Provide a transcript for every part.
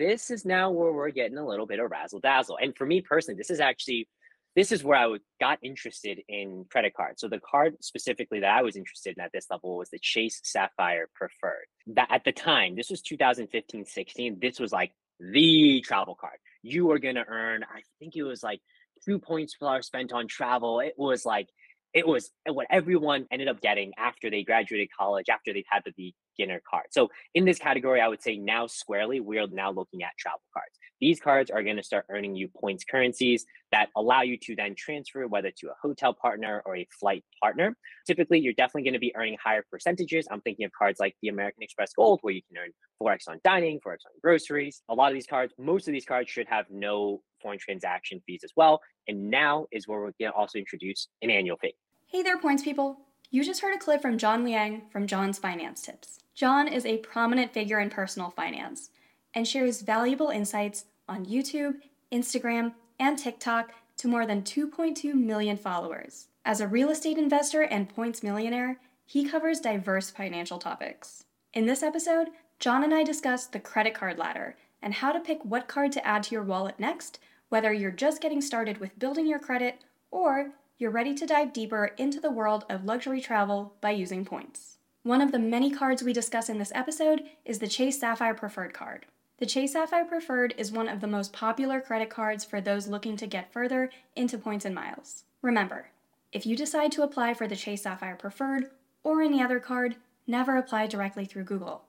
this is now where we're getting a little bit of razzle dazzle. And for me personally, this is actually this is where I got interested in credit cards. So the card specifically that I was interested in at this level was the Chase Sapphire Preferred. That at the time, this was 2015, 16. This was like the travel card. You were gonna earn, I think it was like two points per spent on travel. It was like it was what everyone ended up getting after they graduated college, after they've had the beginner card. So in this category, I would say now squarely, we're now looking at travel cards. These cards are going to start earning you points currencies that allow you to then transfer whether to a hotel partner or a flight partner. Typically, you're definitely going to be earning higher percentages. I'm thinking of cards like the American Express Gold, where you can earn 4x on dining, 4x on groceries. A lot of these cards, most of these cards should have no foreign transaction fees as well. And now is where we're going to also introduce an annual fee. Hey there, points people. You just heard a clip from John Liang from John's Finance Tips. John is a prominent figure in personal finance and shares valuable insights on YouTube, Instagram, and TikTok to more than 2.2 million followers. As a real estate investor and points millionaire, he covers diverse financial topics. In this episode, John and I discuss the credit card ladder and how to pick what card to add to your wallet next, whether you're just getting started with building your credit or you're ready to dive deeper into the world of luxury travel by using points. One of the many cards we discuss in this episode is the Chase Sapphire Preferred card. The Chase Sapphire Preferred is one of the most popular credit cards for those looking to get further into points and miles. Remember, if you decide to apply for the Chase Sapphire Preferred or any other card, never apply directly through Google.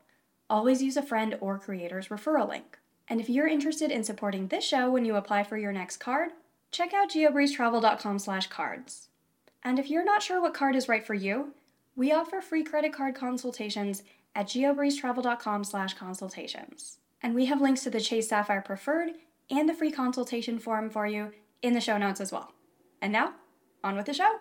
Always use a friend or creator's referral link. And if you're interested in supporting this show when you apply for your next card, check out geobreezetravel.com/cards. And if you're not sure what card is right for you, we offer free credit card consultations at geobreezetravel.com/consultations. And we have links to the Chase Sapphire Preferred and the free consultation form for you in the show notes as well. And now, on with the show.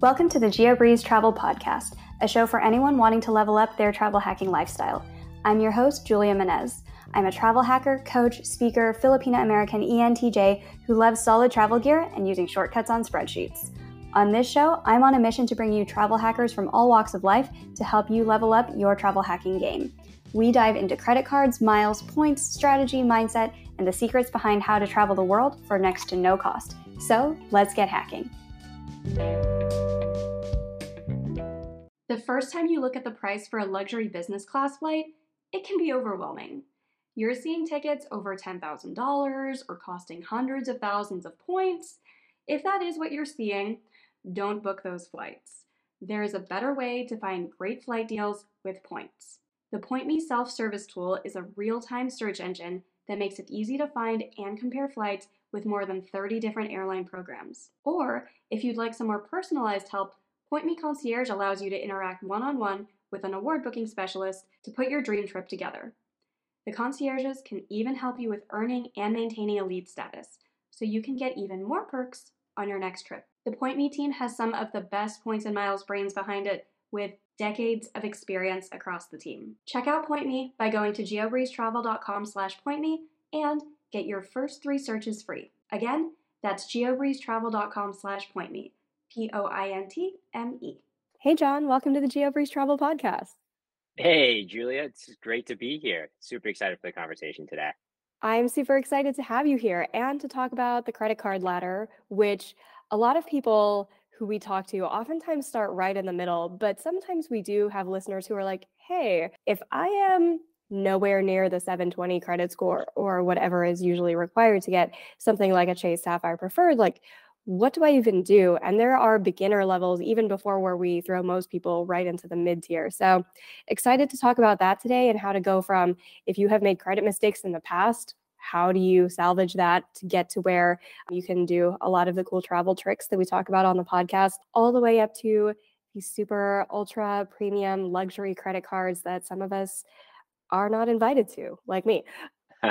Welcome to the GeoBreeze Travel Podcast, a show for anyone wanting to level up their travel hacking lifestyle. I'm your host, Julia Menez. I'm a travel hacker, coach, speaker, Filipino American ENTJ who loves solid travel gear and using shortcuts on spreadsheets. On this show, I'm on a mission to bring you travel hackers from all walks of life to help you level up your travel hacking game. We dive into credit cards, miles, points, strategy, mindset, and the secrets behind how to travel the world for next to no cost. So, let's get hacking. The first time you look at the price for a luxury business class flight, it can be overwhelming. You're seeing tickets over $10,000 or costing hundreds of thousands of points. If that is what you're seeing, don't book those flights. There is a better way to find great flight deals with points. The PointMe self service tool is a real time search engine that makes it easy to find and compare flights with more than 30 different airline programs. Or, if you'd like some more personalized help, PointMe Concierge allows you to interact one on one with an award booking specialist to put your dream trip together. The concierges can even help you with earning and maintaining a lead status, so you can get even more perks on your next trip. The PointMe team has some of the best points and miles brains behind it with decades of experience across the team. Check out PointMe by going to geobreezetravel.com slash pointme and get your first three searches free. Again, that's geobreezetravel.com slash pointme, P-O-I-N-T-M-E. Hey, John, welcome to the GeoBreeze Travel Podcast. Hey, Julia, it's great to be here. Super excited for the conversation today. I'm super excited to have you here and to talk about the credit card ladder, which a lot of people who we talk to oftentimes start right in the middle, but sometimes we do have listeners who are like, hey, if I am nowhere near the 720 credit score or whatever is usually required to get something like a Chase Sapphire Preferred, like, what do I even do? And there are beginner levels even before where we throw most people right into the mid tier. So excited to talk about that today and how to go from if you have made credit mistakes in the past, how do you salvage that to get to where you can do a lot of the cool travel tricks that we talk about on the podcast, all the way up to these super ultra premium luxury credit cards that some of us are not invited to, like me.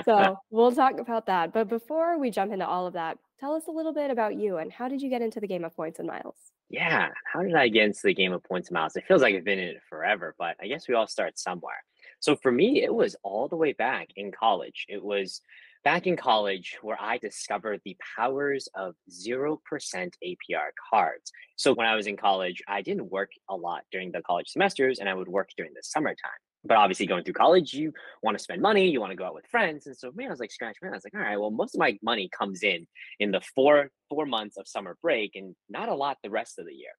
So we'll talk about that. But before we jump into all of that, tell us a little bit about you and how did you get into the game of points and miles? Yeah, how did I get into the game of points and miles? It feels like I've been in it forever, but I guess we all start somewhere. So for me, it was all the way back in college. It was back in college where I discovered the powers of 0% APR cards. So when I was in college, I didn't work a lot during the college semesters and I would work during the summertime. But obviously, going through college, you want to spend money, you want to go out with friends, and so me, I was like scratch man. I was like, all right, well, most of my money comes in in the four four months of summer break, and not a lot the rest of the year.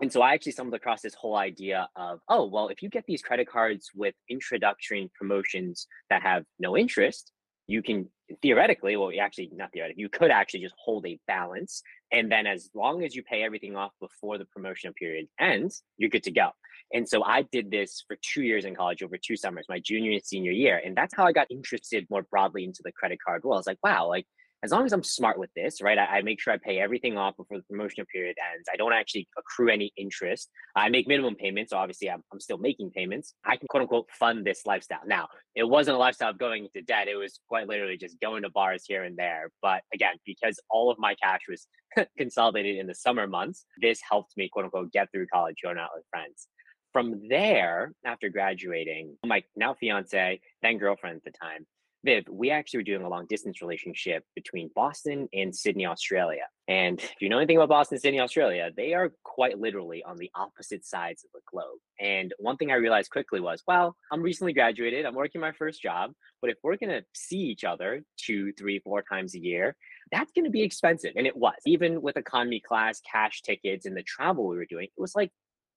And so I actually stumbled across this whole idea of, oh, well, if you get these credit cards with introductory promotions that have no interest, you can theoretically, well, actually not theoretically, you could actually just hold a balance. And then as long as you pay everything off before the promotional period ends, you're good to go. And so I did this for two years in college over two summers, my junior and senior year. And that's how I got interested more broadly into the credit card world. I was like, wow, like as long as I'm smart with this, right? I, I, make sure I pay everything off before the promotional period ends. I don't actually accrue any interest. I make minimum payments. So obviously, I'm, I'm still making payments. I can quote unquote fund this lifestyle. Now, it wasn't a lifestyle of going into debt. It was quite literally just going to bars here and there. But again, because all of my cash was consolidated in the summer months, this helped me quote unquote get through college, going out with friends. From there, after graduating, my now fiance, then girlfriend at the time, Viv, we actually were doing a long distance relationship between Boston and Sydney, Australia. And if you know anything about Boston, Sydney, Australia, they are quite literally on the opposite sides of the globe. And one thing I realized quickly was, well, I'm recently graduated, I'm working my first job, but if we're going to see each other two, three, four times a year, that's going to be expensive. And it was. Even with economy class, cash tickets, and the travel we were doing, it was like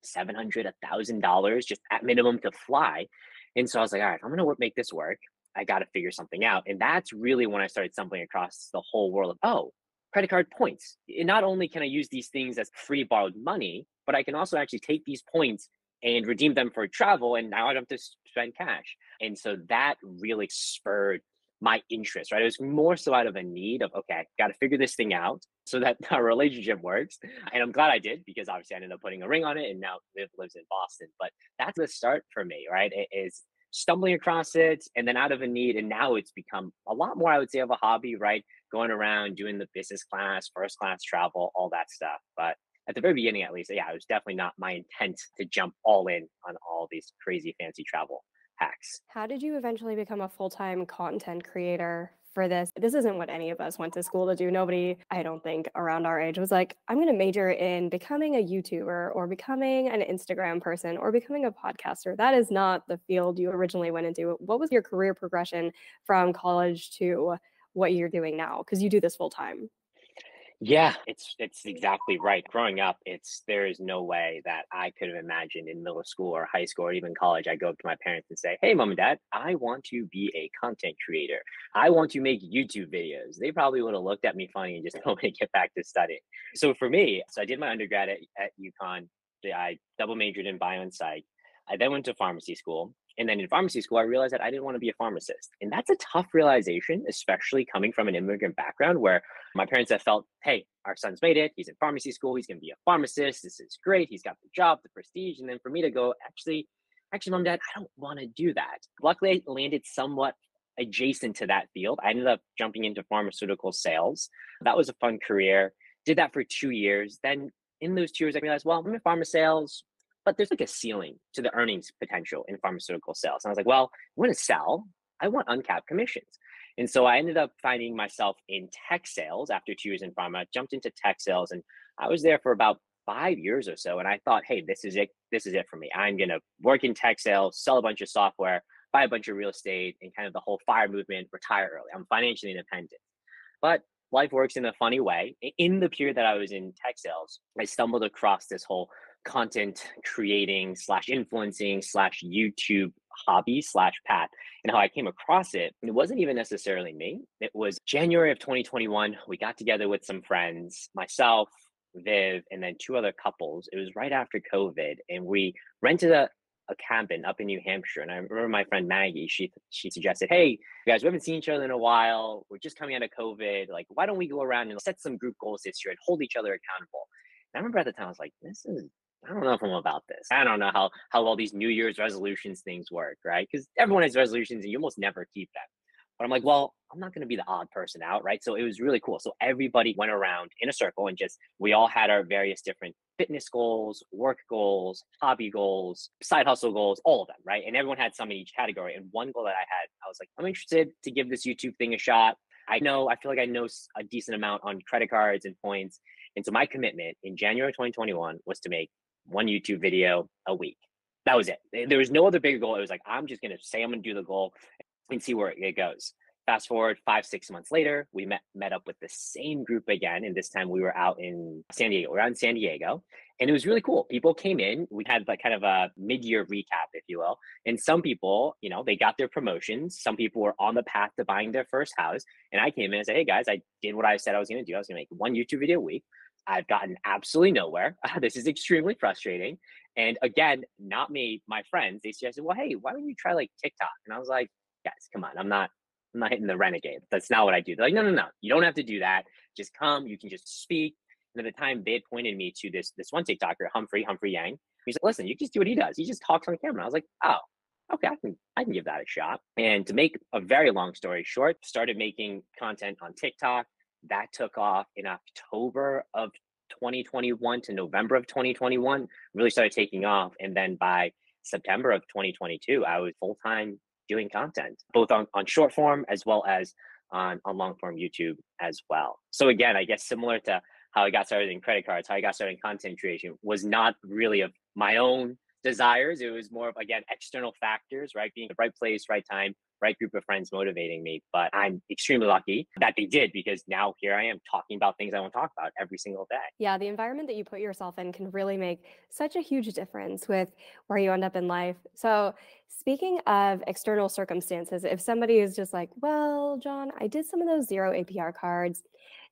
700 a thousand dollars just at minimum to fly and so i was like all right i'm gonna make this work I got to figure something out. And that's really when I started stumbling across the whole world of, oh, credit card points. And not only can I use these things as free borrowed money, but I can also actually take these points and redeem them for travel. And now I don't have to spend cash. And so that really spurred my interest, right? It was more so out of a need of, okay, I got to figure this thing out so that our relationship works. And I'm glad I did because obviously I ended up putting a ring on it and now Viv lives in Boston. But that's the start for me, right? It is stumbling across it and then out of a need and now it's become a lot more i would say of a hobby right? Going around doing the business class first class travel all that stuff. But at the very beginning at least yeah it was definitely not my intent to jump all in on all these crazy fancy travel hacks. How did you eventually become a full-time content creator for this. This isn't what any of us went to school to do. Nobody, I don't think, around our age was like, I'm going to major in becoming a YouTuber or becoming an Instagram person or becoming a podcaster. That is not the field you originally went into. What was your career progression from college to what you're doing now? Because you do this full time. Yeah, it's it's exactly right. Growing up, it's there is no way that I could have imagined in middle school or high school or even college. I go up to my parents and say, "Hey, mom and dad, I want to be a content creator. I want to make YouTube videos." They probably would have looked at me funny and just told me to get back to studying. So for me, so I did my undergrad at, at UConn. I double majored in bio and psych. I then went to pharmacy school. And then in pharmacy school, I realized that I didn't want to be a pharmacist. And that's a tough realization, especially coming from an immigrant background where my parents have felt, hey, our son's made it. He's in pharmacy school. He's going to be a pharmacist. This is great. He's got the job, the prestige. And then for me to go, actually, actually, mom, dad, I don't want to do that. Luckily, I landed somewhat adjacent to that field. I ended up jumping into pharmaceutical sales. That was a fun career. Did that for two years. Then in those two years, I realized, well, I'm in pharma sales but there's like a ceiling to the earnings potential in pharmaceutical sales. And I was like, well, I want to sell. I want uncapped commissions. And so I ended up finding myself in tech sales after two years in pharma, jumped into tech sales, and I was there for about five years or so. And I thought, hey, this is it. This is it for me. I'm going to work in tech sales, sell a bunch of software, buy a bunch of real estate, and kind of the whole fire movement, retire early. I'm financially independent. But life works in a funny way. In the period that I was in tech sales, I stumbled across this whole content creating slash influencing slash YouTube hobby slash path and how I came across it. It wasn't even necessarily me. It was January of 2021. We got together with some friends, myself, Viv, and then two other couples. It was right after COVID, and we rented a, a cabin up in New Hampshire. And I remember my friend Maggie, she she suggested, Hey, guys, we haven't seen each other in a while. We're just coming out of COVID. Like, why don't we go around and set some group goals this year and hold each other accountable? And I remember at the time I was like, this is I don't know if I'm about this. I don't know how how all these New Year's resolutions things work, right? Because everyone has resolutions and you almost never keep them. But I'm like, well, I'm not going to be the odd person out, right? So it was really cool. So everybody went around in a circle and just, we all had our various different fitness goals, work goals, hobby goals, side hustle goals, all of them, right? And everyone had some in each category. And one goal that I had, I was like, I'm interested to give this YouTube thing a shot. I know, I feel like I know a decent amount on credit cards and points. And so my commitment in January 2021 was to make one YouTube video a week. That was it. There was no other bigger goal. It was like, I'm just going to say I'm going to do the goal and see where it goes. Fast forward five, six months later, we met met up with the same group again, and this time we were out in San Diego. We are out in San Diego, and it was really cool. People came in. We had like kind of a mid-year recap, if you will. And some people, you know, they got their promotions. Some people were on the path to buying their first house, and I came in and said, "Hey guys, I did what I said I was going to do. I was going to make one YouTube video a week. I've gotten absolutely nowhere. this is extremely frustrating. And again, not me, my friends, they suggested, well, hey, why don't you try like TikTok? And I was like, guys, come on, I'm not, I'm not hitting the renegade. That's not what I do. They're like, no, no, no, you don't have to do that. Just come, you can just speak. And at the time, they had pointed me to this this one TikToker, Humphrey, Humphrey Yang. He's like, listen, you just do what he does. He just talks on camera. I was like, oh, okay, I can I can give that a shot. And to make a very long story short, started making content on TikTok. That took off in October of 2021 to November of 2021. Really started taking off, and then by September of 2022, I was full time doing content, both on, on short form as well as on, on long form YouTube as well. So again, I guess similar to how I got started in credit cards, how I got started in content creation was not really of my own desires. It was more of again external factors, right? Being the right place, right time, right group of friends motivating me. But I'm extremely lucky that they did because now here I am talking about things I want to talk about every single day. Yeah, the environment that you put yourself in can really make such a huge difference with where you end up in life. So, speaking of external circumstances, if somebody is just like, well, John, I did some of those zero APR cards.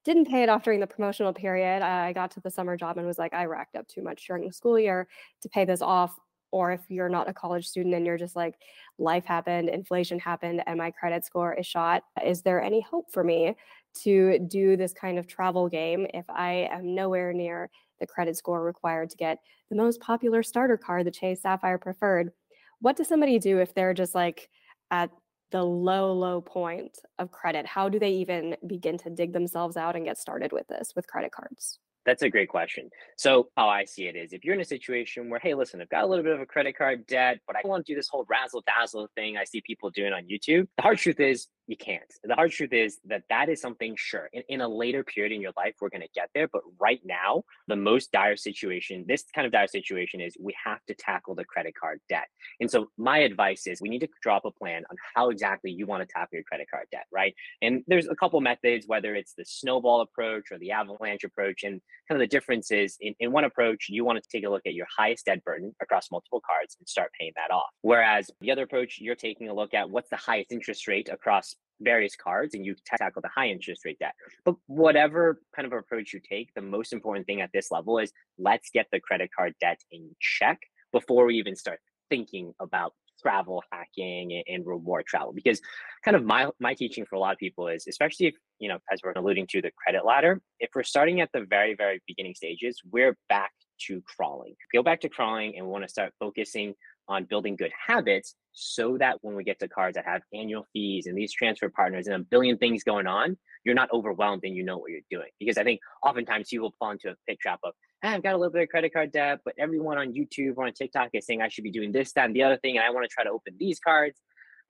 Didn't pay it off during the promotional period. I got to the summer job and was like, I racked up too much during the school year to pay this off or if you're not a college student and you're just like life happened inflation happened and my credit score is shot is there any hope for me to do this kind of travel game if i am nowhere near the credit score required to get the most popular starter car the chase sapphire preferred? What does somebody do if they're just like at the low low point of credit? How do they even begin to dig themselves out and get started with this with credit cards that's a great question. So, how I see it is if you're in a situation where, hey, listen, I've got a little bit of a credit card debt, but I don't want to do this whole razzle dazzle thing I see people doing on YouTube, the hard truth is you can't. The hard truth is that that is something, sure, in, in a later period in your life, we're going to get there. But right now, the most dire situation, this kind of dire situation is we have to tackle the credit card debt. And so, my advice is we need to draw up a plan on how exactly you want to tackle your credit card debt, right? And there's a couple methods, whether it's the snowball approach or the avalanche approach. And kind of the difference is in, in one approach, you want to take a look at your highest debt burden across multiple cards and start paying that off. Whereas the other approach, you're taking a look at what's the highest interest rate across various cards and you tackle the high interest rate debt. But whatever kind of approach you take, the most important thing at this level is let's get the credit card debt in check before we even start thinking about travel hacking and, reward travel because kind of my my teaching for a lot of people is especially if you know as we're alluding to the credit ladder if we're starting at the very very beginning stages we're back to crawling go back to crawling and we want to start focusing on building good habits so that when we get to cards that have annual fees and these transfer partners and a billion things going on, you're not overwhelmed and you know what you're doing. Because I think oftentimes people fall into a pit trap of, hey, I've got a little bit of credit card debt, but everyone on YouTube or on TikTok is saying I should be doing this, that, and the other thing, and I want to try to open these cards.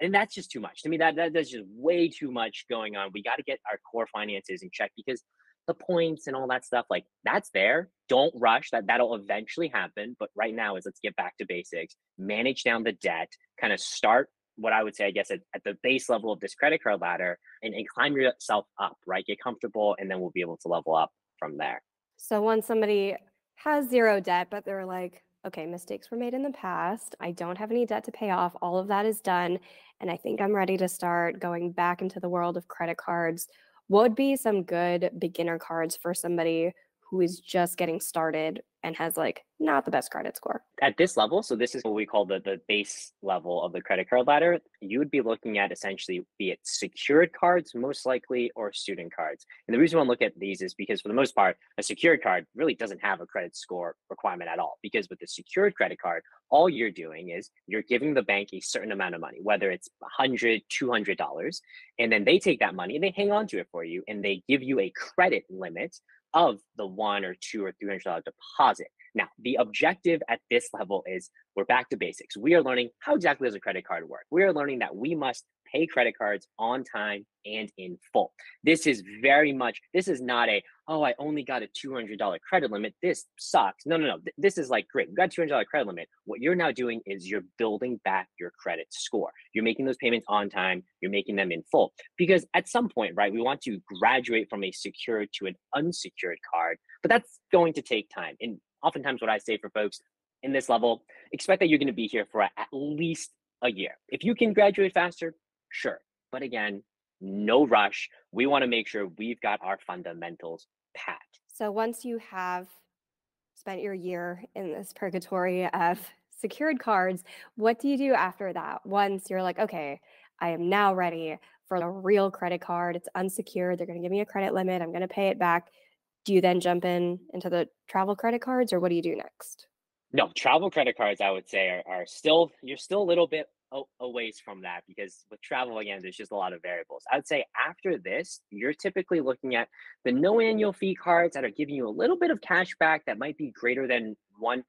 And that's just too much. To me, that, that that's just way too much going on. We got to get our core finances in check because the points and all that stuff like that's there don't rush that that'll eventually happen but right now is let's get back to basics manage down the debt kind of start what i would say i guess at, at the base level of this credit card ladder and, and climb yourself up right? Get comfortable and then we'll be able to level up from there. So once somebody has zero debt but they're like okay mistakes were made in the past i don't have any debt to pay off all of that is done and i think i'm ready to start going back into the world of credit cards what would be some good beginner cards for somebody who is just getting started and has like not the best credit score? At this level, so this is what we call the, the base level of the credit card ladder, you would be looking at essentially be it secured cards, most likely, or student cards. And the reason to look at these is because for the most part, a secured card really doesn't have a credit score requirement at all. Because with the secured credit card, all you're doing is you're giving the bank a certain amount of money, whether it's $100, $200, and then they take that money and they hang on to it for you and they give you a credit limit of the one or two or three hundred dollar deposit. Now, the objective at this level is we're back to basics. We are learning how exactly does a credit card work. We are learning that we must pay credit cards on time and in full. This is very much, this is not a, oh, I only got a $200 credit limit. This sucks. No, no, no. This is like, great, you got $200 credit limit. What you're now doing is you're building back your credit score. You're making those payments on time. You're making them in full. Because at some point, right, we want to graduate from a secured to an unsecured card, but that's going to take time. And oftentimes what I say for folks in this level, expect that you're going to be here for at least a year. If you can graduate faster, sure. But again, no rush. We want to make sure we've got our fundamentals pat. So once you have spent your year in this purgatory of secured cards, what do you do after that? Once you're like, okay, I am now ready for a real credit card. It's unsecured. They're going to give me a credit limit. I'm going to pay it back. Do you then jump in into the travel credit cards or what do you do next? No, travel credit cards, I would say, are, are still, you're still a little bit a, ways from that because with travel again there's just a lot of variables. I would say after this you're typically looking at the no annual fee cards that are giving you a little bit of cash back that might be greater than 1%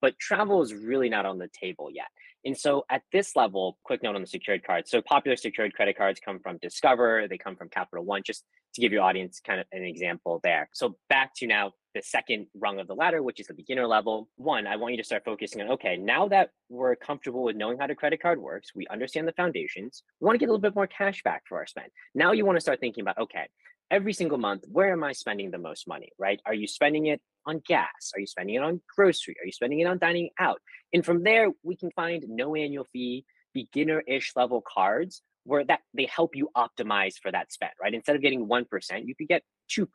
but travel is really not on the table yet. And so at this level quick note on the secured cards. So popular secured credit cards come from discover they come from capital one just to give your audience kind of an example there. So back to now the second rung of the ladder, which is the beginner level. One, I want you to start focusing on okay, now that we're comfortable with knowing how the credit card works, we understand the foundations, we want to get a little bit more cash back for our spend. Now you want to start thinking about okay, every single month, where am I spending the most money, right? Are you spending it on gas? Are you spending it on grocery? Are you spending it on dining out? And from there, we can find no annual fee, beginner ish level cards where that they help you optimize for that spend, right? Instead of getting 1%, you could get 2%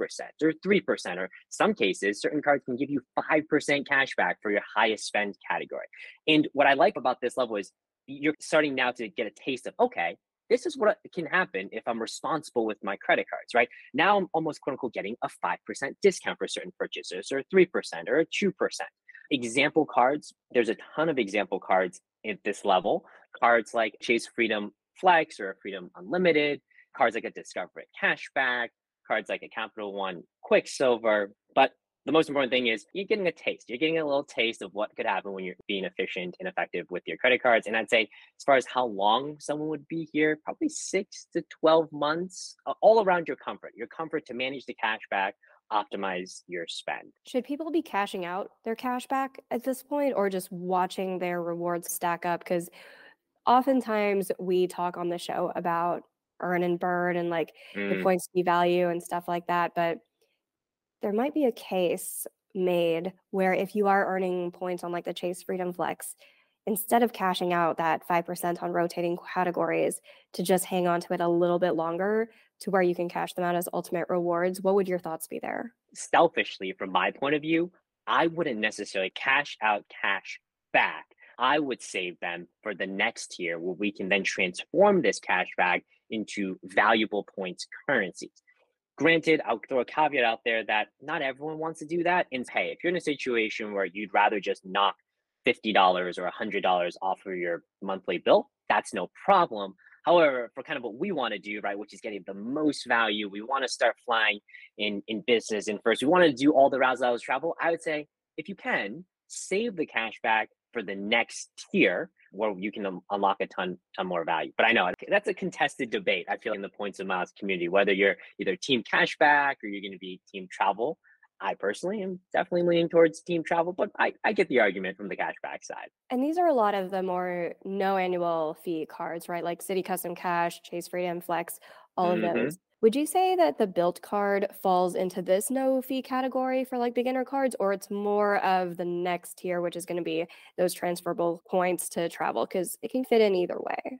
or 3%, or some cases, certain cards can give you 5% cash back for your highest spend category. And what I like about this level is you're starting now to get a taste of, okay, this is what can happen if I'm responsible with my credit cards, right? Now I'm almost quote unquote getting a 5% discount for certain purchases or 3% or a 2%. Example cards, there's a ton of example cards at this level. Cards like Chase Freedom Flex or Freedom Unlimited, cards like a Discover It Cashback, cards like a Capital One Quicksilver. But the most important thing is you're getting a taste. You're getting a little taste of what could happen when you're being efficient and effective with your credit cards. And I'd say, as far as how long someone would be here, probably six to 12 months, uh, all around your comfort, your comfort to manage the cash back, optimize your spend. Should people be cashing out their cash back at this point or just watching their rewards stack up? Because oftentimes we talk on the show about earn and burn and like mm. the points to value and stuff like that. But there might be a case made where if you are earning points on like the Chase Freedom Flex, instead of cashing out that 5% on rotating categories to just hang on to it a little bit longer to where you can cash them out as ultimate rewards, what would your thoughts be there? Selfishly, from my point of view, I wouldn't necessarily cash out cash back. I would save them for the next tier where we can then transform this cash back into valuable points currencies. Granted, I'll throw a caveat out there that not everyone wants to do that. And hey, if you're in a situation where you'd rather just knock $50 or $100 off of your monthly bill, that's no problem. However, for kind of what we want to do, right, which is getting the most value, we want to start flying in in business. And first, we want to do all the razzle travel. I would say, if you can, save the cash back for the next tier where you can unlock a ton ton more value. But I know that's a contested debate. I feel in the points of miles community, whether you're either team cashback or you're going to be team travel. I personally am definitely leaning towards team travel, but I, I get the argument from the cashback side. And these are a lot of the more no annual fee cards, right? Like Citi Custom Cash, Chase Freedom Flex, all mm-hmm. of those. Would you say that the Bilt card falls into this no fee category for like beginner cards, or it's more of the next tier, which is going to be those transferable points to travel? Because it can fit in either way.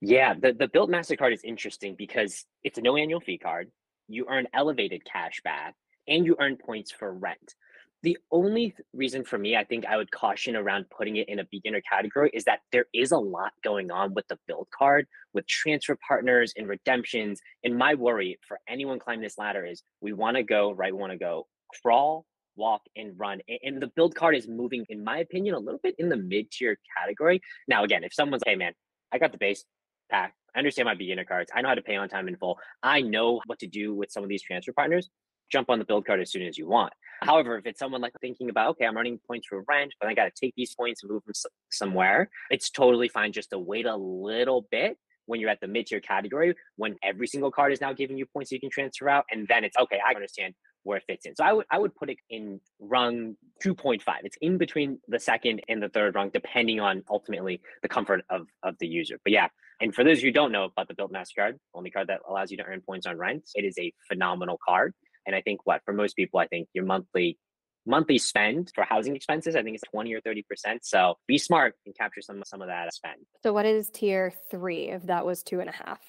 Yeah, the, the Bilt MasterCard is interesting because it's a no annual fee card. You earn elevated cash back and you earn points for rent. The only reason for me, I think I would caution around putting it in a beginner category is that there is a lot going on with the Bilt card, with transfer partners and redemptions. And my worry for anyone climbing this ladder is we want to go, right? We want to go crawl, walk, and run. And the Bilt card is moving, in my opinion, a little bit in the mid tier category. Now, again, if someone's hey, man, I got the base pack, I understand my beginner cards, I know how to pay on time in full, I know what to do with some of these transfer partners, jump on the Bilt card as soon as you want. However, if it's someone like thinking about, okay, I'm earning points for rent, but I got to take these points and move them somewhere, it's totally fine just to wait a little bit when you're at the mid tier category, when every single card is now giving you points you can transfer out. And then it's okay, I understand where it fits in. So I would I would put it in rung 2.5. It's in between the second and the third rung, depending on ultimately the comfort of, of the user. But yeah, and for those who don't know about the Bilt Mastercard, only card that allows you to earn points on rent, it is a phenomenal card. And I think what for most people, I think your monthly monthly spend for housing expenses, I think it's 20 or 30%. So be smart and capture some some of that spend. So what is tier three if that was two and a half?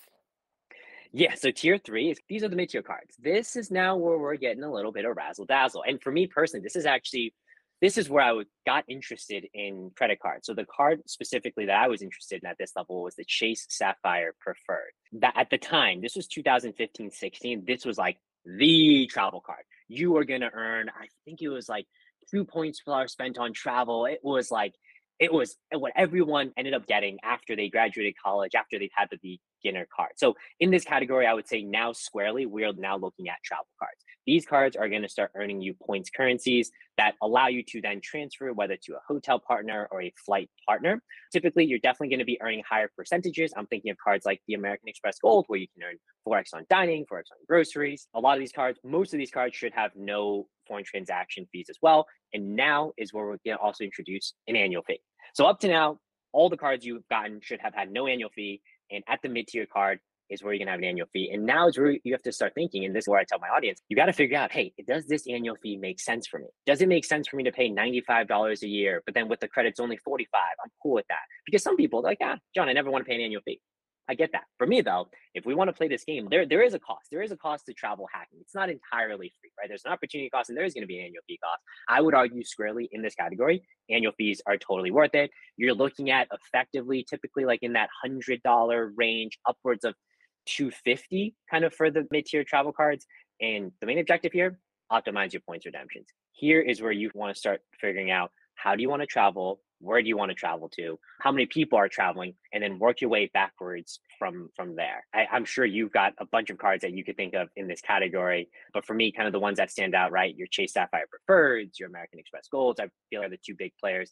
Yeah, so tier three is these are the mid tier cards. This is now where we're getting a little bit of razzle dazzle. And for me personally, this is actually this is where I got interested in credit cards. So the card specifically that I was interested in at this level was the Chase Sapphire Preferred. That at the time, this was 2015, 16. This was like the travel card. You are going to earn, I think it was like two points per hour spent on travel. It was like, it was what everyone ended up getting after they graduated college, after they've had the beginner card. So in this category, I would say now squarely, we're now looking at travel cards. These cards are going to start earning you points currencies that allow you to then transfer whether to a hotel partner or a flight partner. Typically, you're definitely going to be earning higher percentages. I'm thinking of cards like the American Express Gold, where you can earn 4x on dining, 4x on groceries. A lot of these cards, most of these cards should have no foreign transaction fees as well. And now is where we're going to also introduce an annual fee. So up to now, all the cards you've gotten should have had no annual fee. And at the mid tier card, is where you're gonna have an annual fee. And now is where you have to start thinking, and this is where I tell my audience, you got to figure out, hey, does this annual fee make sense for me? Does it make sense for me to pay $95 a year, but then with the credits only 45? I'm cool with that. Because some people like, ah, John, I never want to pay an annual fee. I get that. For me though, if we want to play this game, there there is a cost. There is a cost to travel hacking. It's not entirely free, right? There's an opportunity cost and there is going to be an annual fee cost. I would argue squarely in this category, annual fees are totally worth it. You're looking at effectively, typically like in that hundred dollar range, upwards of 250 kind of for the mid-tier travel cards. And the main objective here, optimize your points redemptions. Here is where you want to start figuring out how do you want to travel? Where do you want to travel to? How many people are traveling? And then work your way backwards from from there. I, I'm sure you've got a bunch of cards that you could think of in this category. But for me, kind of the ones that stand out, right? Your Chase Sapphire Preferreds, your American Express Golds, I feel are the two big players.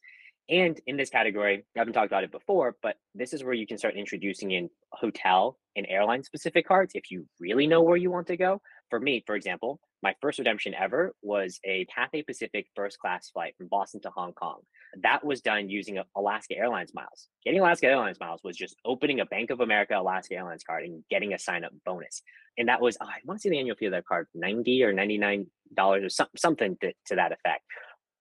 And in this category, I haven't talked about it before, but this is where you can start introducing in hotel and airline specific cards if you really know where you want to go. For me, for example, my first redemption ever was a Cathay Pacific first class flight from Boston to Hong Kong. That was done using Alaska Airlines miles. Getting Alaska Airlines miles was just opening a Bank of America Alaska Airlines card and getting a sign up bonus. And that was, oh, I want to see the annual fee of that card, 90 or $99 or some, something to, to that effect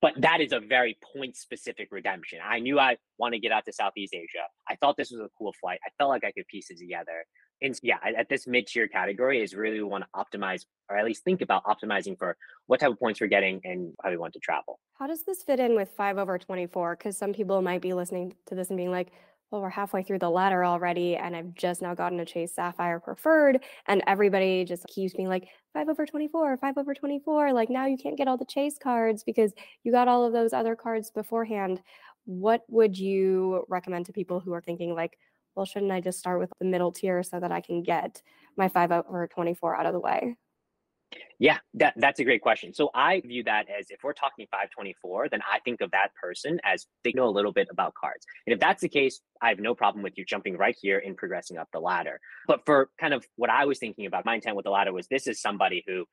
but that is a very point specific redemption. I knew I want to get out to Southeast Asia. I thought this was a cool flight. I felt like I could piece it together. And yeah, at this mid tier category is really we want to optimize or at least think about optimizing for what type of points we're getting and how we want to travel. How does this fit in with five over 24? Because some people might be listening to this and being like, well, we're halfway through the ladder already, and I've just now gotten a Chase Sapphire preferred, and everybody just keeps being like, five over 24, five over 24. Like now you can't get all the Chase cards because you got all of those other cards beforehand. What would you recommend to people who are thinking, like, well, shouldn't I just start with the middle tier so that I can get my five over 24 out of the way? Yeah, that, that's a great question. So I view that as if we're talking 524, then I think of that person as they know a little bit about cards. And if that's the case, I have no problem with you jumping right here and progressing up the ladder. But for kind of what I was thinking about, my intent with the ladder was this is somebody who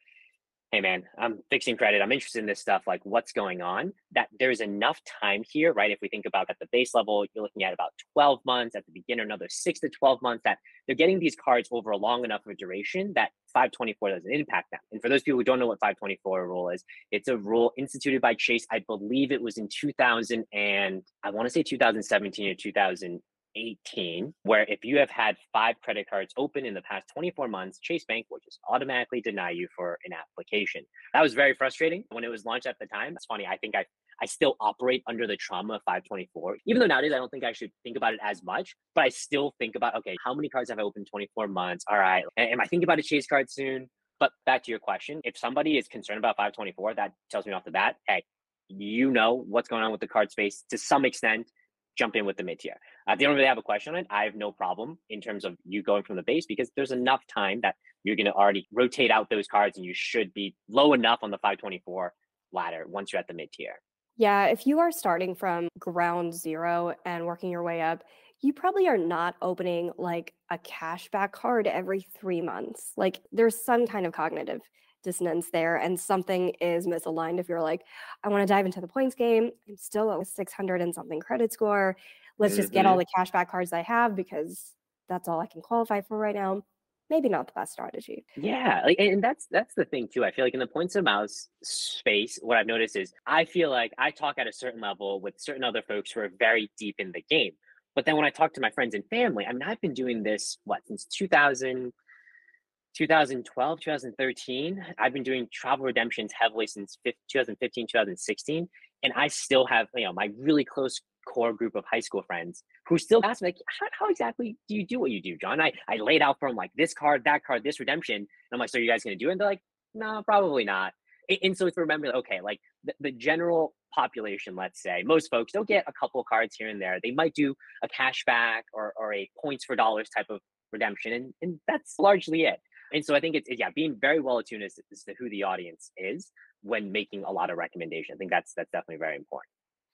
hey man, I'm fixing credit. I'm interested in this stuff. Like, what's going on? That there's enough time here, right? If we think about at the base level, you're looking at about 12 months. At the beginner, another six to 12 months. That they're getting these cards over a long enough of a duration that 524 doesn't impact them. And for those people who don't know what 524 rule is, it's a rule instituted by Chase. I believe it was in 2000 and I want to say 2017 or 2000 18, where if you have had five credit cards open in the past 24 months, Chase Bank will just automatically deny you for an application. That was very frustrating when it was launched at the time. It's funny. I think I I still operate under the trauma of 524. Even though nowadays I don't think I should think about it as much, but I still think about okay, how many cards have I opened 24 months? All right, am I thinking about a Chase card soon? But back to your question, if somebody is concerned about 524, that tells me off the bat, hey, you know what's going on with the card space to some extent. Jump in with the mid tier. If they don't really have a question on it, I have no problem in terms of you going from the base because there's enough time that you're going to already rotate out those cards and you should be low enough on the 524 ladder once you're at the mid tier. Yeah, if you are starting from ground zero and working your way up, you probably are not opening like a cashback card every three months. Like there's some kind of cognitive dissonance there and something is misaligned if you're like i want to dive into the points game i'm still at 600 and something credit score let's just get all Mhm. the cashback cards i have because that's all i can qualify for right now maybe not the best strategy Yeah, like, and and that's that's the thing too. I feel like in the points of miles space, what I've noticed is I feel like I talk at a certain level with certain other folks who are very deep in the game. But then when I talk to my friends and family, I mean, I've been doing this what since 2000, 2012, 2013. I've been doing travel redemptions heavily since 2015, 2016, and I still have you know my really close core group of high school friends who still ask me like, how, how exactly do you do what you do, John? I I laid out for them like this card, that card, this redemption, and I'm like, so you guys gonna do it? And they're like, no, probably not. A- And so it's remember, okay, like the, the general population, let's say, most folks they'll get a couple cards here and there. They might do a cashback or, or a points for dollars type of redemption, and, and that's largely it. And so I think it's yeah, being very well attuned as, as to who the audience is when making a lot of recommendations. I think that's that's definitely very important.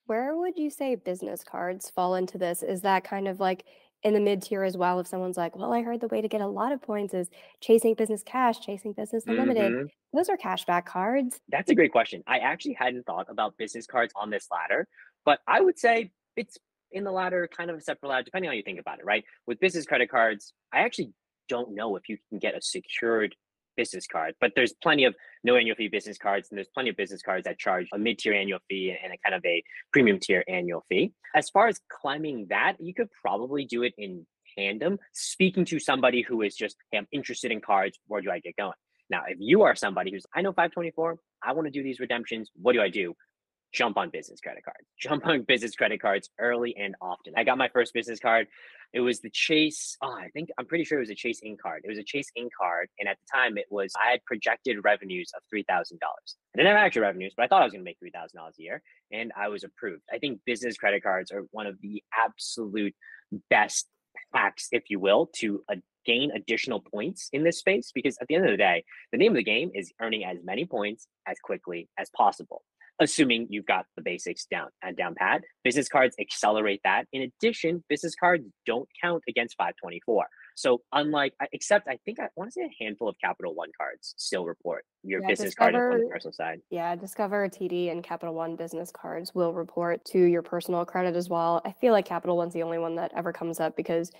where would you say business cards fall into this is that kind of like in the mid tier as well if someone's like well i heard the way to get a lot of points is Chase Ink Business Cash chasing business unlimited Mhm. those are cashback cards That's a great question. I actually hadn't thought about business cards on this ladder, but I would say it's in the ladder, kind of a separate ladder, depending on how you think about it, right? With business credit cards, I actually don't know if you can get a secured business card, but there's plenty of no annual fee business cards, and there's plenty of business cards that charge a mid tier annual fee and a kind of a premium tier annual fee. As far as climbing that, you could probably do it in tandem, speaking to somebody who is just, hey, I'm interested in cards. Where do I get going? Now, if you are somebody who's, I know 524, I want to do these redemptions. What do I do? Jump on business credit cards. Jump on business credit cards early and often. I got my first business card. It was the Chase. Oh, I think I'm pretty sure it was a Chase Ink card. It was a Chase Ink card, and at the time, it was I had projected revenues of three thousand dollars. I didn't have actual revenues, but I thought I was going to make three thousand dollars a year, and I was approved. I think business credit cards are one of the absolute best hacks, if you will, to uh, gain additional points in this space. Because at the end of the day, the name of the game is earning as many points as quickly as possible. Assuming you've got the basics down and down pat, business cards accelerate that. In addition, business cards don't count against 524. So unlike, except I think I want to say a handful of Capital One cards still report your Yeah, business card on the personal side. Yeah, Discover, TD, and Capital One business cards will report to your personal credit as well. I feel like Capital One's the only one that ever comes up because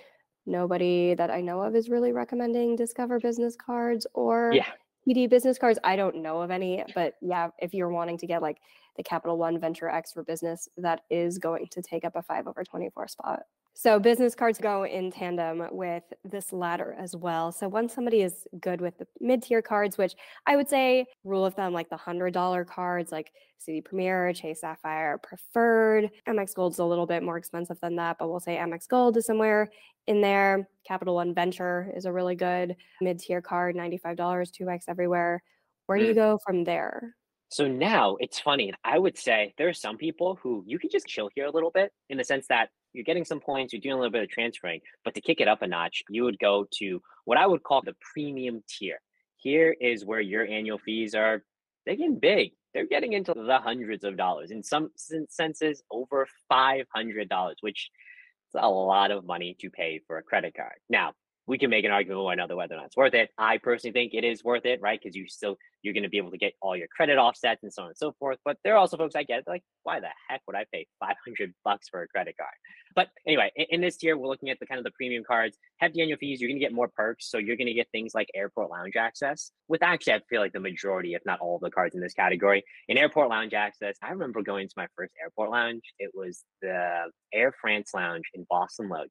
nobody that I know of is really recommending Discover business cards or Yeah. TD business cards. I don't know of any, but yeah, if you're wanting to get like the Capital One Venture X for business, that is going to take up a five over 24 spot. So business cards go in tandem with this ladder as well. So once somebody is good with the mid-tier cards, which I would say rule of thumb like the hundred dollar cards like Citi Premier, Chase Sapphire, Preferred, Amex Gold's a little bit more expensive than that, but we'll say Amex Gold is somewhere in there. Capital One Venture is a really good mid-tier card, $95, 2x everywhere. Where do you Mm. go from there? So now it's funny. I would say there are some people who you can just chill here a little bit in the sense that you're getting some points, you're doing a little bit of transferring, but to kick it up a notch, you would go to what I would call the premium tier. Here is where your annual fees are they're getting big. They're getting into the hundreds of dollars. In some sen- senses, over five hundred dollars, which is a lot of money to pay for a credit card. Now, we can make an argument one another whether or not it's worth it. I personally think it is worth it, right? Because you still you're going to be able to get all your credit offsets and so on and so forth. But there are also folks I get like, why the heck would I pay 500 bucks for a credit card? But anyway, in, in this tier, we're looking at the kind of the premium cards, hefty annual fees. You're going to get more perks, so you're going to get things like airport lounge access. With actually, I feel like the majority, if not all, of the cards in this category. In airport lounge access, I remember going to my first airport lounge. It was the Air France lounge in Boston Logan,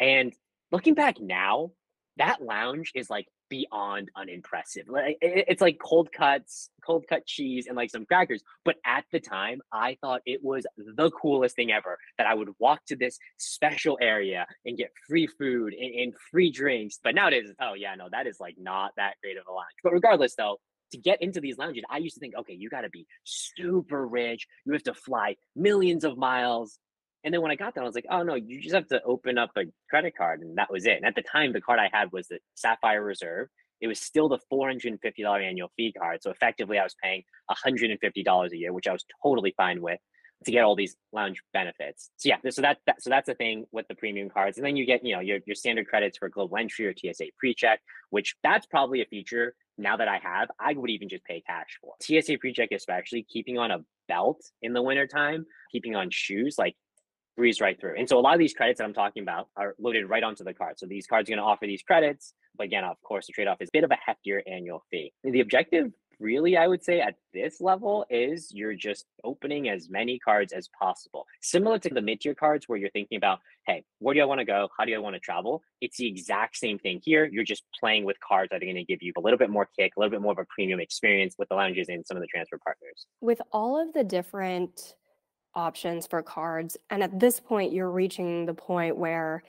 and looking back now, that lounge is like beyond unimpressive. It's like cold cuts, cold cut cheese, and like some crackers. But at the time, I thought it was the coolest thing ever that I would walk to this special area and get free food and, and free drinks. But nowadays, oh yeah, no, that is like not that great of a lounge. But regardless, though, to get into these lounges, I used to think, okay, you got to be super rich. You have to fly millions of miles. And then when I got there, I was like, oh no, you just have to open up a credit card. And that was it. And at the time, the card I had was the Sapphire Reserve. It was still the $450 annual fee card. So effectively, I was paying $150 a year, which I was totally fine with to get all these lounge benefits. So yeah, so that, that so that's the thing with the premium cards. And then you get, you know, your, your standard credits for global entry or TSA pre-check, which that's probably a feature now that I have, I would even just pay cash for. TSA pre-check especially, keeping on a belt in the wintertime, keeping on shoes, like breeze right through. And so a lot of these credits that I'm talking about are loaded right onto the card. So these cards are going to offer these credits. But again, of course, the trade off is a bit of a heftier annual fee. The objective, really, I would say at this level, is you're just opening as many cards as possible. Similar to the mid tier cards where you're thinking about, hey, where do I want to go? How do I want to travel? It's the exact same thing here. You're just playing with cards that are going to give you a little bit more kick, a little bit more of a premium experience with the lounges and some of the transfer partners. With all of the different options for cards. And at this point, you're reaching the point where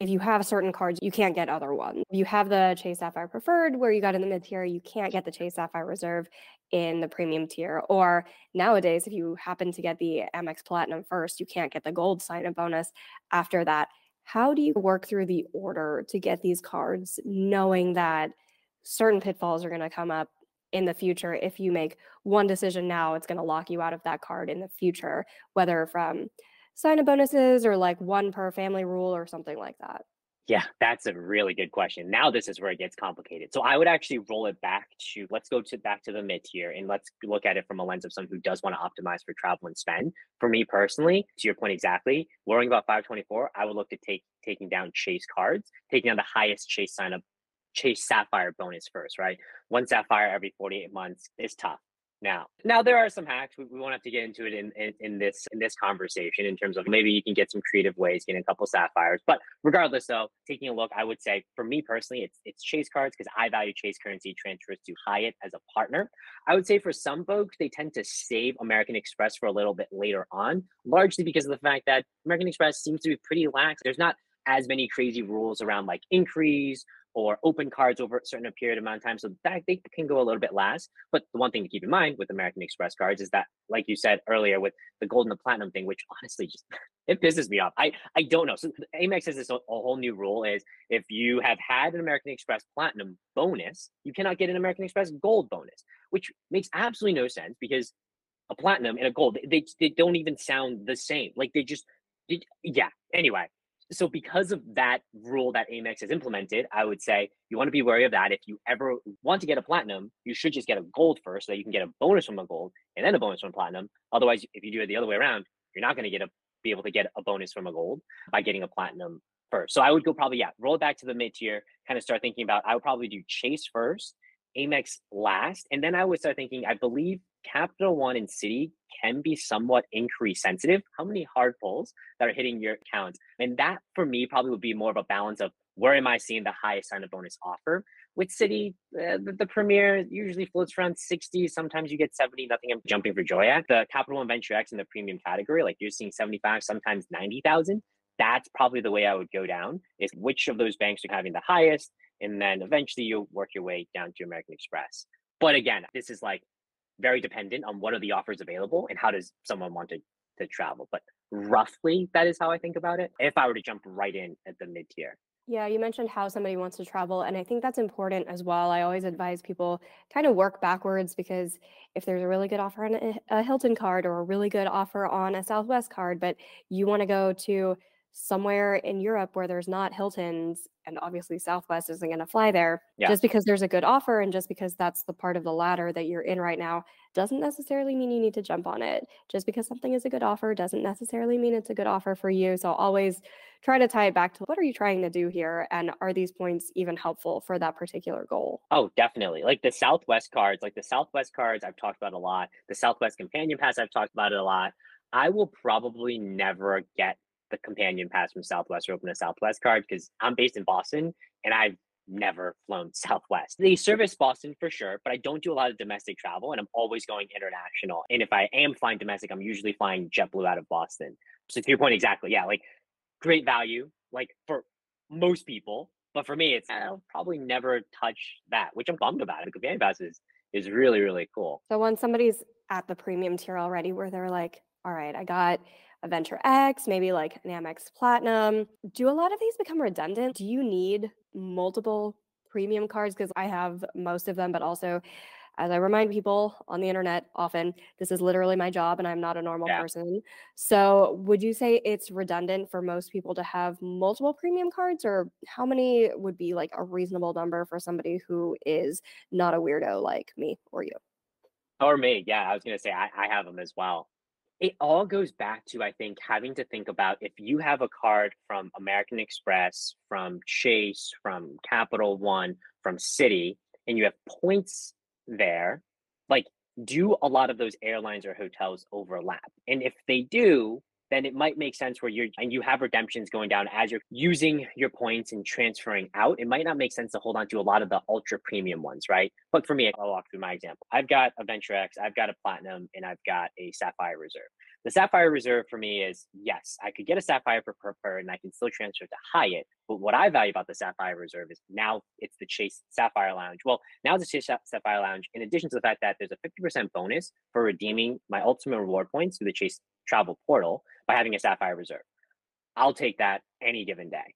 if you have certain cards, you can't get other ones. You have the Chase Sapphire Preferred, where you got in the mid tier, you can't get the Chase Sapphire Reserve in the premium tier. Or nowadays, if you happen to get the Amex Platinum first, you can't get the gold sign up bonus after that. How do you work through the order to get these cards, knowing that certain pitfalls are going to come up in the future if you make one decision now it's going to lock you out of that card in the future whether from sign up bonuses or like one per family rule or something like that. Yeah that's a really good question. Now this is where it gets complicated. So i would actually roll it back to let's go to back to the mid tier and let's look at it from a lens of someone who does want to optimize for travel and spend. For me personally to your point exactly worrying about 524 i would look to take taking down chase cards taking down the highest chase sign up chase sapphire bonus first, right? One sapphire every 48 months is tough. Now, now there mm-hmm. are some hacks. We, we won't have to get into it in, in, in this in this conversation in terms of maybe you can get some creative ways, getting a couple sapphires. But regardless, though, taking a look, I would say for me personally, it's it's Chase cards because I value Chase currency transfers to Hyatt as a partner. I would say for some folks, they tend to save American Express for a little bit later on, largely because of the fact that American Express seems to be pretty lax. There's not as many crazy rules around like increase or open cards over a certain period amount of time. So that they can go a little bit last. But the one thing to keep in mind with American Express cards is that, like you said earlier, with the gold and the platinum thing, which honestly just it pisses me off. I I don't know. So Amex has this a whole new rule: is if you have had an American Express platinum bonus, you cannot get an American Express gold bonus, which makes absolutely no sense because a platinum and a gold they they don't even sound the same. Like they just yeah. Anyway, so because of that rule that Amex has implemented, I would say you want to be wary of that. If you ever want to get a platinum, you should just get a gold first so that you can get a bonus from a gold and then a bonus from platinum. Otherwise, if you do it the other way around, you're not going to get a be able to get a bonus from a gold by getting a platinum first. So I would go probably yeah, roll it back to the mid tier, kind of start thinking about I would probably do Chase first, Amex last, and then I would start thinking I believe Capital One and Citi can be somewhat increase sensitive. How many hard pulls that are hitting your account? And that for me probably would be more of a balance of where am I seeing the highest sign of bonus offer? With Citi, uh, the, the premier usually floats around 60. Sometimes you get 70, nothing I'm jumping for joy at. The Capital One Venture X in the premium category, like you're seeing 75, sometimes 90,000. That's probably the way I would go down is which of those banks are having the highest. And then eventually you'll work your way down to American Express. But again, this is like very dependent on what are the offers available and how does someone want to, to travel. But roughly, that is how I think about it. If I were to jump right in at the mid tier. Yeah, you mentioned how somebody wants to travel, and I think that's important as well. I always advise people kind of work backwards because if there's a really good offer on a, a Hilton card or a really good offer on a Southwest card, but you want to go to somewhere in Europe where there's not Hilton's and obviously Southwest isn't going to fly there Yeah. just because there's a good offer and just because that's the part of the ladder that you're in right now doesn't necessarily mean you need to jump on it. Just because something is a good offer doesn't necessarily mean it's a good offer for you. So always try to tie it back to what are you trying to do here and are these points even helpful for that particular goal? Oh, definitely. Like the Southwest cards, like the Southwest cards, I've talked about a lot. The Southwest Companion Pass, I've talked about it a lot. I will probably never get the Companion Pass from Southwest or open a Southwest card because I'm based in Boston and I've never flown Southwest. They service Boston for sure, but I don't do a lot of domestic travel and I'm always going international. And if I am flying domestic, I'm usually flying JetBlue out of Boston. So to your point, exactly. Yeah, like great value, like for most people. But for me, it's I'll probably never touch that, which I'm bummed about. The companion pass is, is really, really cool. So when somebody's at the premium tier already where they're like, all right, I got a Venture X, maybe like an Amex Platinum. Do a lot of these become redundant? Do you need multiple premium cards? Because I have most of them, but also as I remind people on the internet often, this is literally my job and I'm not a normal Yeah. person. So, would you say it's redundant for most people to have multiple premium cards, or how many would be like a reasonable number for somebody who is not a weirdo like me or you? Or me, yeah, I was gonna say I, I have them as well. It all goes back to I think having to think about if you have a card from American Express, from Chase, from Capital One, from Citi and you have points there, like do a lot of those airlines or hotels overlap? And if they do, then it might make sense where you're and you have redemptions going down as you're using your points and transferring out. It might not make sense to hold on to a lot of the ultra premium ones, right? But for me, I'll walk through my example. I've got a Venture X, I've got a Platinum, and I've got a Sapphire Reserve. The Sapphire Reserve for me is yes, I could get a Sapphire for preferred and I can still transfer to Hyatt. But what I value about the Sapphire Reserve is now it's the Chase Sapphire Lounge. Well, now it's the Chase Sapphire Lounge, in addition to the fact that there's a 50% bonus for redeeming my ultimate reward points through the Chase travel portal by having a Sapphire Reserve. I'll take that any given day.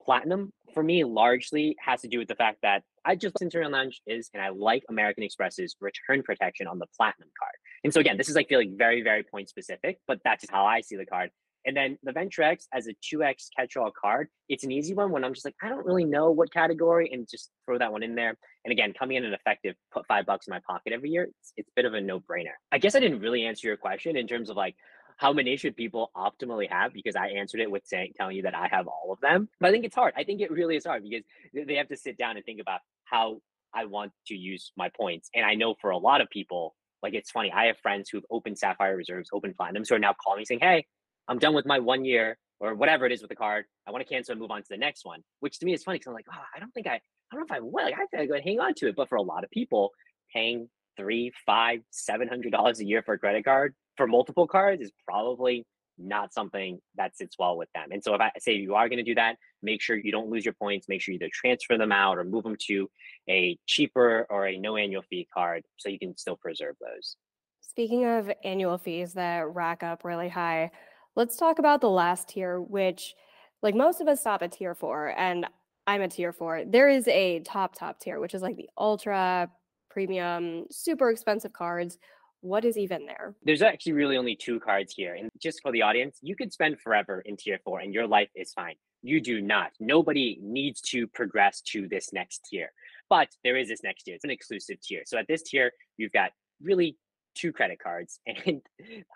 Platinum for me largely has to do with the fact that I just Centurion Lounge is, and I like American Express's return protection on the Platinum card. And so again, this is like feeling very, very point specific, but that's just how I see the card. And then the Venture X as a 2X catch-all card, it's an easy one when I'm just like, I don't really know what category and just throw that one in there. And again, coming in an effective, put five bucks in my pocket every year, it's, it's a bit of a no-brainer. I guess I didn't really answer your question in terms of like how many should people optimally have because I answered it with saying telling you that I have all of them. But I think it's hard. I think it really is hard because they have to sit down and think about how I want to use my points. And I know for a lot of people, like it's funny, I have friends who've opened Sapphire Reserves, opened Platinums, who are now calling me saying, Hey, I'm done with my one year or whatever it is with the card. I want to cancel and move on to the next one. Which to me is funny because I'm like, oh, I don't think I I don't know if I would. Like, I think I go and hang on to it. But for a lot of people, paying three, five, seven hundred dollars a year for a credit card for multiple cards is probably not something that sits well with them. And so if I say you are going to do that, make sure you don't lose your points. Make sure you either transfer them out or move them to a cheaper or a no annual fee card so you can still preserve those. Speaking of annual fees that rack up really high, let's talk about the last tier, which, like most of us stop at tier four, and I'm a tier four. There is a top, top tier, which is like the ultra premium, super expensive cards. What is even there? There's actually really only two cards here. And just for the audience, you could spend forever in tier four and your life is fine. You do not. Nobody needs to progress to this next tier. But there is this next tier. It's an exclusive tier. So at this tier, you've got really two credit cards. And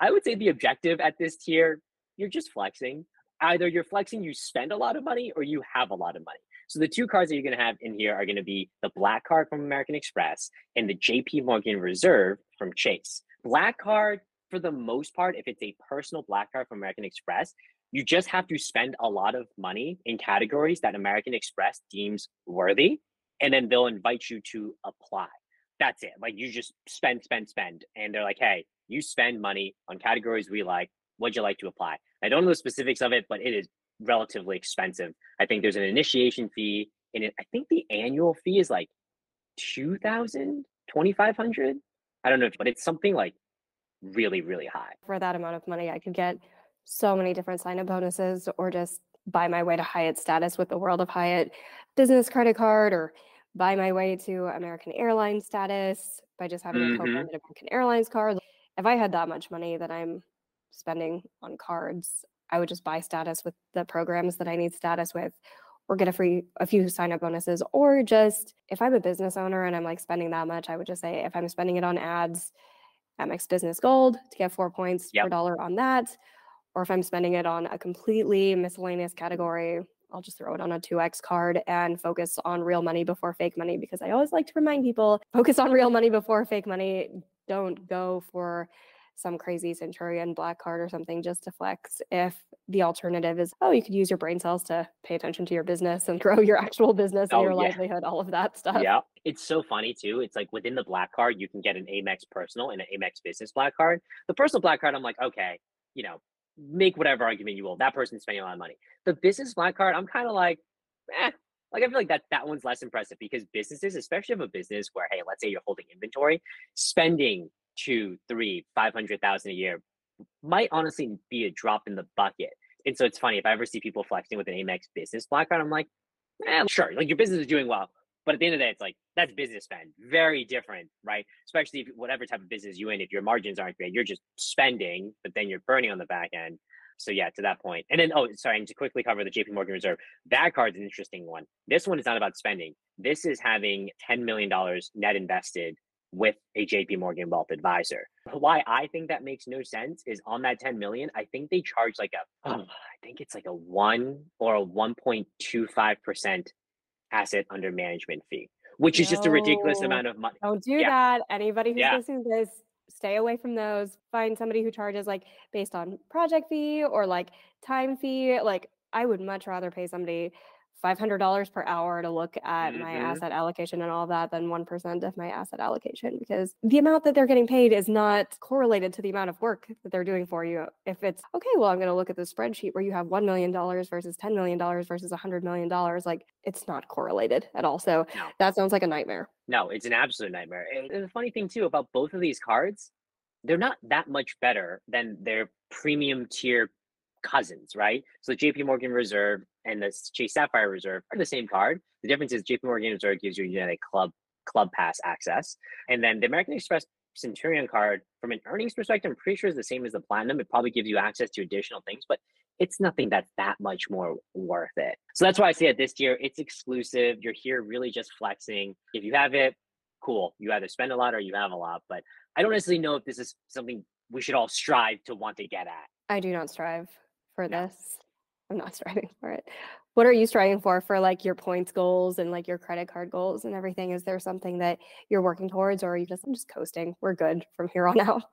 I would say the objective at this tier, you're just flexing. Either you're flexing, you spend a lot of money, or you have a lot of money. So the two cards that you're going to have in here are going to be the black card from American Express and the JP Morgan Reserve from Chase. Black card, for the most part, if it's a personal black card from American Express, you just have to spend a lot of money in categories that American Express deems worthy, and then they'll invite you to apply. That's it. Like you just spend, spend, spend. And they're like, hey, you spend money on categories we like. Would you like to apply? I don't know the specifics of it, but it is relatively expensive. I think there's an initiation fee, and it, I think the annual fee is like 2000 2500 I don't know, but it's something like really, really high. For that amount of money, I could get so many different sign up bonuses or just buy my way to Hyatt status with the World of Hyatt business credit card or buy my way to American Airlines status by just having a Mhm. co-branded American Airlines card. If I had that much money that I'm spending on cards, I would just buy status with the programs that I need status with or get a free a few sign up bonuses or just if I'm a business owner and I'm like spending that much, I would just say if I'm spending it on ads, Amex Business Gold to get 4 points Yep. per dollar on that or if I'm spending it on a completely miscellaneous category, I'll just throw it on a 2x card and focus on real money before fake money because I always like to remind people focus on real money before fake money. Don't go for some crazy centurion black card or something just to flex if the alternative is oh you could use your brain cells to pay attention to your business and grow your actual business and Oh, your yeah. livelihood all of that stuff Yeah, it's so funny too. It's like within the black card, you can get an Amex personal and an Amex business black card. The personal black card, I'm like, okay, you know, make whatever argument you will. That person's spending a lot of money. The business black card, I'm kind of like, eh. Like I feel like that that one's less impressive because businesses, especially if a business where, hey, let's say you're holding inventory, spending two, three, five hundred thousand a year might honestly be a drop in the bucket. And so it's funny if I ever see people flexing with an Amex business black card, I'm like, eh, sure, like your business is doing well. But at the end of the day, it's like that's business spend. Very different, right? Especially if whatever type of business you're in, if your margins aren't great, you're just spending, but then you're burning on the back end. So yeah, to that point. And then oh, sorry, and to quickly cover the JP Morgan Reserve, that card's an interesting one. This one is not about spending. This is having $10 million net invested with a JP Morgan wealth advisor. Why I think that makes no sense is on that 10 million, I think they charge like a, oh, I think it's like a one or a 1.25% asset under management fee, which is just a ridiculous amount of money. don't do Yeah. that anybody who's Yeah. listening to this stay away from those find somebody who charges like based on project fee or like time fee like i would much rather pay somebody $500 per hour to look at my Mhm. asset allocation and all that than 1% of my asset allocation because the amount that they're getting paid is not correlated to the amount of work that they're doing for you. If it's okay, well, I'm going to look at the spreadsheet where you have $1 million versus $10 million versus $100 million, like it's not correlated at all. So No. that sounds like a nightmare. No, it's an absolute nightmare. And and the funny thing too about both of these cards, they're not that much better than their premium tier cousins, right? So the JP Morgan Reserve and the Chase Sapphire Reserve are the same card. The difference is JP Morgan Reserve gives you a United Club Club Pass access, and then the American Express Centurion card, from an earnings perspective, I'm pretty sure is the same as the Platinum. It probably gives you access to additional things, but it's nothing that's that much more worth it. So that's why I say at this tier, it's exclusive. You're here really just flexing. If you have it, cool. You either spend a lot or you have a lot. But I don't necessarily know if this is something we should all strive to want to get at. I do not strive for Yeah. this. I'm not striving for it. What are you striving for for like your points goals and like your credit card goals and everything? Is there something that you're working towards or are you just I'm just coasting? We're good from here on out.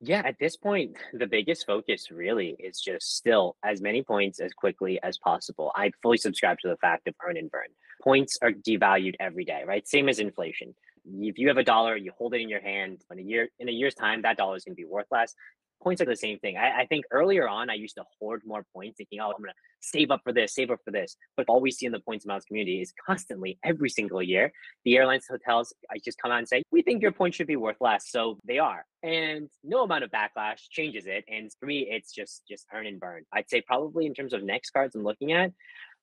Yeah, at this point, the biggest focus really is just still as many points as quickly as possible. I fully subscribe to the fact of earn and burn. Points are devalued every day, right? Same as inflation. If you have a dollar, you hold it in your hand. In a year, in a year's time, that dollar is going to be worth less. Points are the same thing. I, I think earlier on, I used to hoard more points, thinking, "Oh, I'm going to save up for this, save up for this." But all we see in the points amounts community is constantly, every single year, the airlines, hotels, I just come out and say, "We think your points should be worth less," so they are, and no amount of backlash changes it. And for me, it's just just earn and burn. I'd say probably in terms of next cards I'm looking at,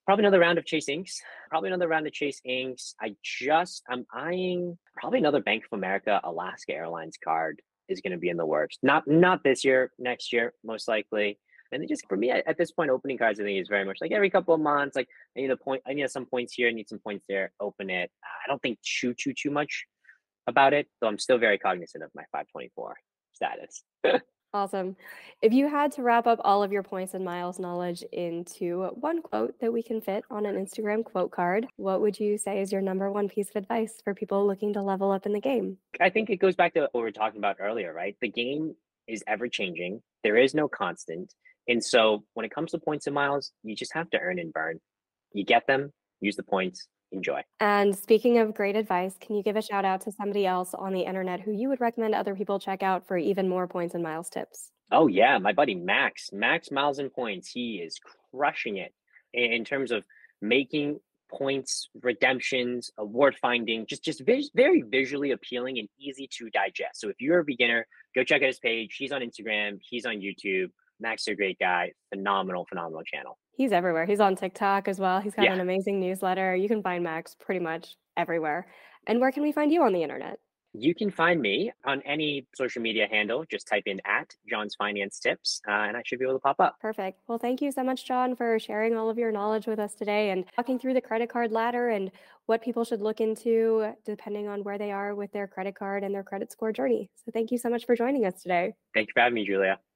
probably another round of Chase Inks. Probably another round of Chase Inks. I just I'm eyeing probably another Bank of America Alaska Airlines card is going to be in the works. Not not this year, next year most likely. And just for me at, this point, opening cards I think is very much like every couple of months. Like I need a point, I need some points here, I need some points there. Open it. I don't think too too too much about it, though. I'm still very cognizant of my 524 status. Awesome. If you had to wrap up all of your points and miles knowledge into one quote that we can fit on an Instagram quote card, what would you say is your number one piece of advice for people looking to level up in the game? I think it goes back to what we were talking about earlier, right? The game is ever changing. There is no constant. And so when it comes to points and miles, you just have to earn and burn. You get them, use the points, enjoy. And speaking of great advice, can you give a shout out to somebody else on the internet who you would recommend other people check out for even more points and miles tips? Oh yeah, my buddy Max, Max Miles and Points, he is crushing it in, terms of making points, redemptions, award finding, just just vis- very visually appealing and easy to digest. So if you're a beginner, go check out his page. He's on Instagram, he's on YouTube. Max is a great guy, phenomenal, phenomenal channel. He's everywhere. He's on TikTok as well. He's got Yeah. an amazing newsletter. You can find Max pretty much everywhere. And where can we find you on the internet? You can find me on any social media handle. Just type in at John's Finance Tips, uh, and I should be able to pop up. Perfect. Well, thank you so much, John, for sharing all of your knowledge with us today and talking through the credit card ladder and what people should look into depending on where they are with their credit card and their credit score journey. So, thank you so much for joining us today. Thank you for having me, Julia.